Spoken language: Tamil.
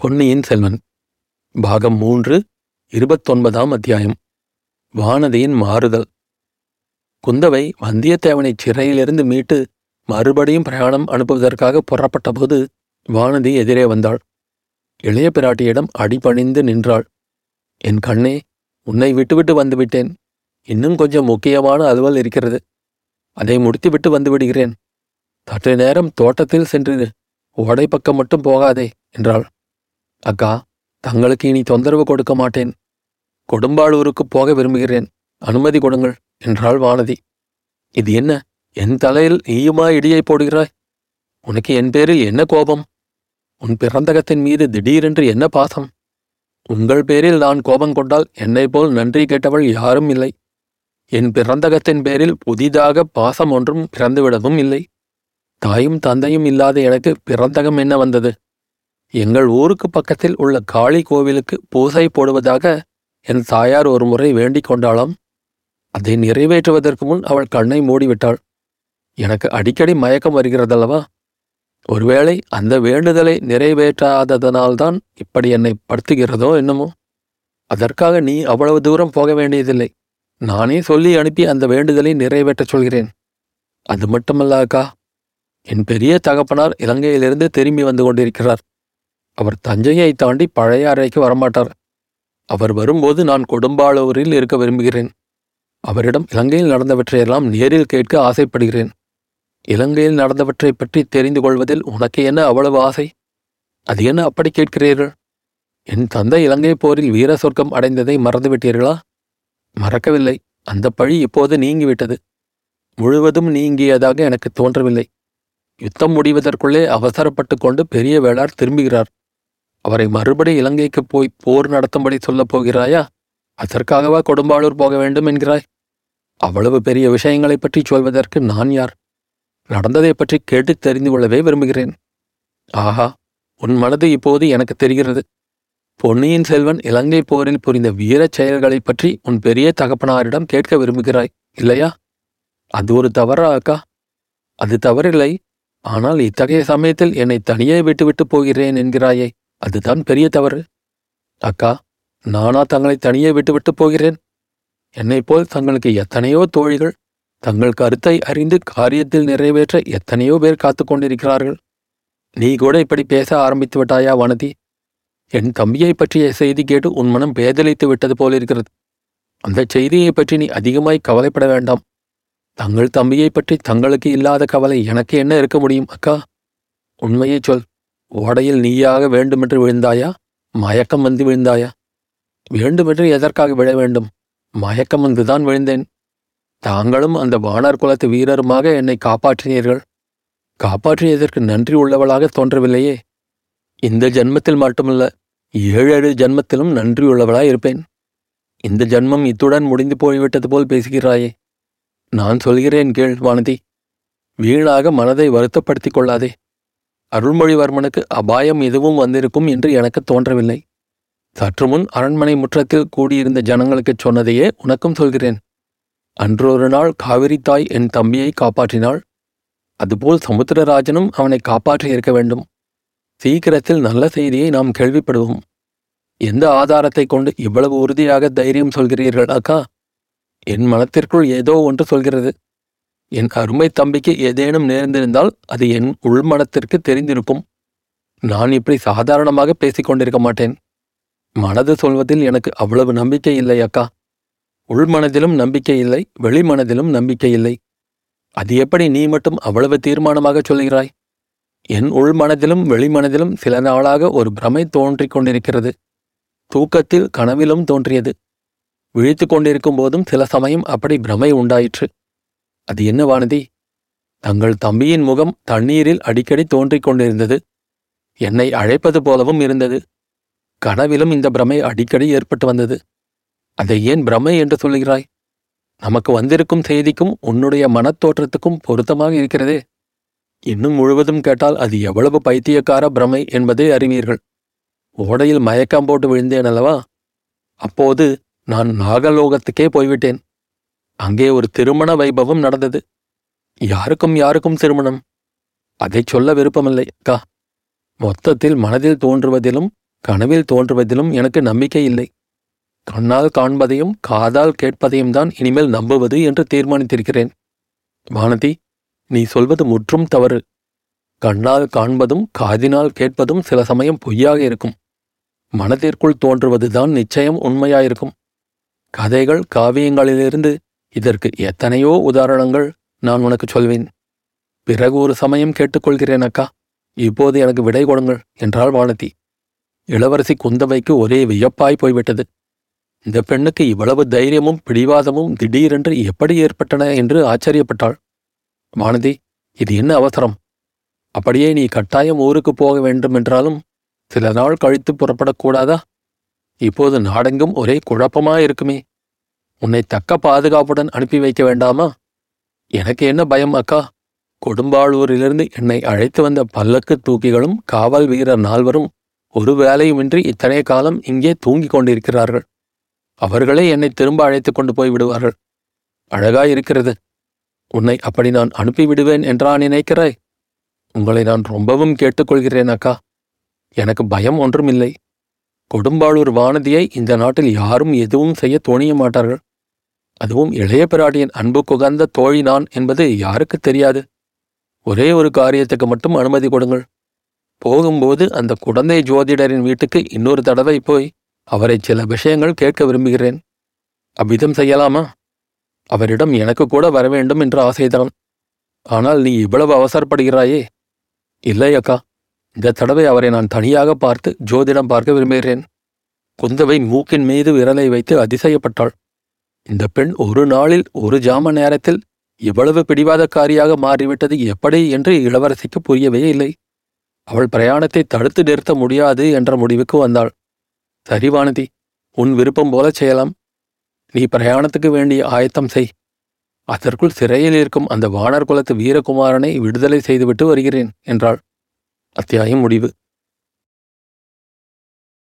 பொன்னியின் செல்வன் பாகம் மூன்று இருபத்தொன்பதாம் அத்தியாயம் வானதியின் மாறுதல். குந்தவை வந்தியத்தேவனைச் சிறையிலிருந்து மீட்டு மறுபடியும் பிரயாணம் அனுப்புவதற்காக புறப்பட்டபோது வானதி எதிரே வந்தாள். இளைய பிராட்டியிடம் அடிபணிந்து நின்றாள். என் கண்ணே உன்னை விட்டுவிட்டு வந்துவிட்டேன். இன்னும் கொஞ்சம் முக்கியமான அலுவல் இருக்கிறது. அதை முடித்துவிட்டு வந்து விடுகிறேன் சற்று நேரம் தோட்டத்தில் சென்று ஓடை பக்கம் மட்டும் போகாதே என்றாள். அக்கா தங்களுக்கு இனி தொந்தரவு கொடுக்க மாட்டேன். கொடும்பாளூருக்கு போக விரும்புகிறேன். அனுமதி கொடுங்கள் என்றாள் வானதி. இது என்ன? என் தலையில் நீயுமா இடியை போடுகிறாய்? உனக்கு என் பேரில் என்ன கோபம்? உன் பிறந்தகத்தின் மீது திடீரென்று என்ன பாசம்? உங்கள் பேரில் நான் கோபம் கொண்டால் என்னைப் போல் நன்றி கேட்டவள் யாரும் இல்லை. என் பிறந்தகத்தின் பேரில் புதிதாக பாசம் ஒன்றும் பிறந்துவிடவும் இல்லை. தாயும் தந்தையும் இல்லாத எனக்கு பிறந்தகம் என்ன வந்தது? எங்கள் ஊருக்கு பக்கத்தில் உள்ள காளி கோவிலுக்கு பூசை போடுவதாக என் தாயார் ஒரு முறை வேண்டிக் கொண்டாளாம். அதை நிறைவேற்றுவதற்கு முன் அவள் கண்ணை மூடிவிட்டாள். எனக்கு அடிக்கடி மயக்கம் வருகிறதல்லவா? ஒருவேளை அந்த வேண்டுதலை நிறைவேற்றாததனால்தான் இப்படி என்னை படுத்துகிறதோ என்னமோ? அதற்காக நீ அவ்வளவு தூரம் போக வேண்டியதில்லை. நானே சொல்லி அனுப்பி அந்த வேண்டுதலை நிறைவேற்றச் சொல்கிறேன். அது மட்டுமல்ல அக்கா என் பெரிய தகப்பனார் இலங்கையிலிருந்து திரும்பி வந்து கொண்டிருக்கிறார். அவர் தஞ்சையை தாண்டி பழைய அறைக்கு வரமாட்டார். அவர் வரும்போது நான் கொடும்பாளூரில் இருக்க விரும்புகிறேன். அவரிடம் இலங்கையில் நடந்தவற்றையெல்லாம் நேரில் கேட்க ஆசைப்படுகிறேன். இலங்கையில் நடந்தவற்றைப் பற்றி தெரிந்து கொள்வதில் உனக்கு என்ன அவ்வளவு ஆசை? அது என்ன அப்படி கேட்கிறீர்கள்? என் தந்தை இலங்கை போரில் வீர சொர்க்கம் அடைந்ததை மறந்துவிட்டீர்களா? மறக்கவில்லை. அந்த பழி இப்போது நீங்கிவிட்டது. முழுவதும் நீங்கியதாக எனக்கு தோன்றவில்லை. யுத்தம் முடிவதற்குள்ளே அவசரப்பட்டு கொண்டு பெரிய வேளார் திரும்புகிறார். அவரை மறுபடி இலங்கைக்கு போய் போர் நடத்தும்படி சொல்லப் போகிறாயா? அதற்காகவா கொடும்பாளூர் போக வேண்டும் என்கிறாய்? அவ்வளவு பெரிய விஷயங்களைப் பற்றி சொல்வதற்கு நான் யார்? நடந்ததைப் பற்றி கேட்டுத் தெரிந்து கொள்ளவே விரும்புகிறேன். ஆஹா உன் மனது இப்போது எனக்கு தெரிகிறது. பொன்னியின் செல்வன் இலங்கை போரில் புரிந்த வீரச் செயல்களைப் பற்றி உன் பெரிய தகப்பனாரிடம் கேட்க விரும்புகிறாய் இல்லையா? அது ஒரு தவறா அக்கா? அது தவறில்லை. ஆனால் இத்தகைய சமயத்தில் என்னை தனியே விட்டுவிட்டு போகிறேன் என்கிறாயே. அதுதான் பெரிய தவறு. அக்கா நானா தங்களை தனியே விட்டுவிட்டு போகிறேன். என்னைப் போல் தங்களுக்கு எத்தனையோ தோழிகள் தங்கள் கருத்தை அறிந்து காரியத்தில் நிறைவேற்ற எத்தனையோ பேர் காத்து கொண்டிருக்கிறார்கள். நீ கூட இப்படி பேச ஆரம்பித்து விட்டாயா வனதி? என் தம்பியை பற்றிய செய்தி கேட்டு உன் மனம் பேதலித்து விட்டது போலிருக்கிறது அந்த செய்தியை பற்றி நீ அதிகமாய் கவலைப்பட வேண்டாம். தங்கள் தம்பியை பற்றி தங்களுக்கு இல்லாத கவலை எனக்கு என்ன இருக்க முடியும் அக்கா? உண்மையை சொல். ஓடையில் நீயாக வேண்டுமென்று விழுந்தாயா? மயக்கம் வந்து விழுந்தாயா? வேண்டுமென்று எதற்காக விழ வேண்டும்? மயக்கம் வந்துதான் விழுந்தேன். தாங்களும் அந்த வானர் குலத்து வீரருமாக என்னை காப்பாற்றினீர்கள். காப்பாற்றியதற்கு நன்றி உள்ளவளாக தோன்றவில்லையே. இந்த ஜென்மத்தில் மட்டுமல்ல ஏழு ஜென்மத்திலும் நன்றியுள்ளவளாய் இருப்பேன். இந்த ஜென்மம் இத்துடன் முடிந்து போய்விட்டது போல் பேசுகிறாயே. நான் சொல்கிறேன் கேள் வானதி. வீணாக மனதை வருத்தப்படுத்திக் கொள்ளாதே. அருள்மொழிவர்மனுக்கு அபாயம் எதுவும் வந்திருக்கும் என்று எனக்கு தோன்றவில்லை. சற்று முன் அரண்மனை முற்றத்தில் கூடியிருந்த ஜனங்களுக்குச் சொன்னதையே உனக்கும் சொல்கிறேன். அன்றொரு நாள் காவிரி தாய் என் தம்பியை காப்பாற்றினாள். அதுபோல் சமுத்திரராஜனும் அவனை காப்பாற்றி இருக்க வேண்டும். சீக்கிரத்தில் நல்ல செய்தியை நாம் கேள்விப்படுவோம். எந்த ஆதாரத்தை கொண்டு இவ்வளவு உறுதியாக தைரியம் சொல்கிறீர்கள் அக்கா? என் மனத்திற்குள் ஏதோ ஒன்று சொல்கிறது. என் அருமை தம்பிக்கு ஏதேனும் நேர்ந்திருந்தால் அது என் உள்மனத்திற்கு தெரிந்திருக்கும். நான் இப்படி சாதாரணமாக பேசிக் கொண்டிருக்க மாட்டேன். மனது சொல்வதில் எனக்கு அவ்வளவு நம்பிக்கை இல்லை அக்கா. உள்மனதிலும் நம்பிக்கை இல்லை வெளிமனதிலும் நம்பிக்கை இல்லை. அது எப்படி நீ மட்டும் அவ்வளவு தீர்மானமாக சொல்கிறாய்? என் உள்மனதிலும் வெளிமனதிலும் சில நாளாக ஒரு பிரமை தோன்றிக் கொண்டிருக்கிறது. தூக்கத்தில் கனவிலும் தோன்றியது. விழித்துக் கொண்டிருக்கும் போதும் சில சமயம் அப்படி பிரமை உண்டாயிற்று. அது என்ன வானதி? தங்கள் தம்பியின் முகம் தண்ணீரில் அடிக்கடி தோன்றிக் கொண்டிருந்தது. என்னை அழைப்பது போலவும் இருந்தது. கனவிலும் இந்த பிரமை அடிக்கடி ஏற்பட்டு வந்தது. அதை ஏன் பிரமை என்று சொல்கிறாய் நமக்கு வந்திருக்கும் செய்திக்கும் உன்னுடைய மனத்தோற்றத்துக்கும் பொருத்தமாக இருக்கிறதே. இன்னும் முழுவதும் கேட்டால் அது எவ்வளவு பைத்தியக்கார பிரமை என்பதை அறிவீர்கள். ஓடையில் மயக்கம் போட்டு விழுந்தேன் அல்லவா? அப்போது நான் நாகலோகத்துக்கே போய்விட்டேன். அங்கே ஒரு திருமண வைபவம் நடந்தது. யாருக்கும் யாருக்கும் திருமணம்? அதைச் சொல்ல விருப்பமில்லை அக்கா. மொத்தத்தில் மனதில் தோன்றுவதிலும் கனவில் தோன்றுவதிலும் எனக்கு நம்பிக்கை இல்லை. கண்ணால் காண்பதையும் காதால் கேட்பதையும் தான் இனிமேல் நம்புவது என்று தீர்மானித்திருக்கிறேன். வானதி நீ சொல்வது முற்றும் தவறு. கண்ணால் காண்பதும் காதினால் கேட்பதும் சில சமயம் பொய்யாக இருக்கும். மனதிற்குள் தோன்றுவதுதான் நிச்சயம் உண்மையாயிருக்கும். கதைகள் காவியங்களிலிருந்து இதற்கு எத்தனையோ உதாரணங்கள் நான் உனக்கு சொல்வேன். பிறகு ஒரு சமயம் கேட்டுக்கொள்கிறேன் அக்கா. இப்போது எனக்கு விடை கொடுங்கள் என்றாள் வானதி. இளவரசி குந்தவைக்கு ஒரே வியப்பாய் போய்விட்டது. இந்த பெண்ணுக்கு இவ்வளவு தைரியமும் பிடிவாதமும் திடீரென்று எப்படி ஏற்பட்டன என்று ஆச்சரியப்பட்டாள். வானதி இது என்ன அவசரம்? அப்படியே நீ கட்டாயம் ஊருக்கு போக வேண்டுமென்றாலும் சில நாள் கழித்து புறப்படக்கூடாதா? இப்போது நாடெங்கும் ஒரே குழப்பமாயிருக்குமே. உன்னை தக்க பாதுகாப்புடன் அனுப்பி வைக்க வேண்டாமா? எனக்கு என்ன பயம் அக்கா? கொடும்பாளூரிலிருந்து என்னை அழைத்து வந்த பல்லக்கு தூக்கிகளும் காவல் வீரர் நால்வரும் ஒரு வேலையுமின்றி இத்தனை காலம் இங்கே தூங்கிக் கொண்டிருக்கிறார்கள். அவர்களே என்னை திரும்ப அழைத்துக் கொண்டு போய் விடுவார்கள். அழகாயிருக்கிறது உன்னை அப்படி நான் அனுப்பி விடுவேன் என்றா நினைக்கிறாய்? உங்களை நான் ரொம்பவும் கேட்டுக்கொள்கிறேன் அக்கா. எனக்கு பயம் ஒன்றுமில்லை. கொடும்பாளூர் வானதியை இந்த நாட்டில் யாரும் எதுவும் செய்ய தோணிய மாட்டார்கள். அதுவும் இளைய பிராட்டியின் அன்பு குகந்த தோழி நான் என்பது யாருக்கு தெரியாது. ஒரே ஒரு காரியத்துக்கு மட்டும் அனுமதி கொடுங்கள். போகும்போது அந்த குழந்தை ஜோதிடரின் வீட்டுக்கு இன்னொரு தடவை போய் அவரை சில விஷயங்கள் கேட்க விரும்புகிறேன். அவ்விதம் செய்யலாமா? அவரிடம் எனக்கு கூட வரவேண்டும் என்று ஆசைதான். ஆனால் நீ இவ்வளவு அவசரப்படுகிறாயே. இல்லை அக்கா இந்த தடவை அவரை நான் தனியாக பார்த்து ஜோதிடம் பார்க்க விரும்புகிறேன். குந்தவை மூக்கின் மீது விரலை வைத்து அதிசயப்பட்டாள். இந்த பெண் ஒரு நாளில் ஒரு ஜாம நேரத்தில் இவ்வளவு பிடிவாதக்காரியாக மாறிவிட்டது எப்படி என்று இளவரசிக்கு புரியவே இல்லை. அவள் பிரயாணத்தை தடுத்து நிறுத்த முடியாது என்ற முடிவுக்கு வந்தாள். சரி வானதி உன் விருப்பம் போல செய்யலாம். நீ பிரயாணத்துக்கு வேண்டிய ஆயத்தம் செய். அதற்குள் சிறையில் இருக்கும் அந்த வானர் குலத்து வீரகுமாரனை விடுதலை செய்துவிட்டு வருகிறேன் என்றாள். அத்தியாயம் முடிவு.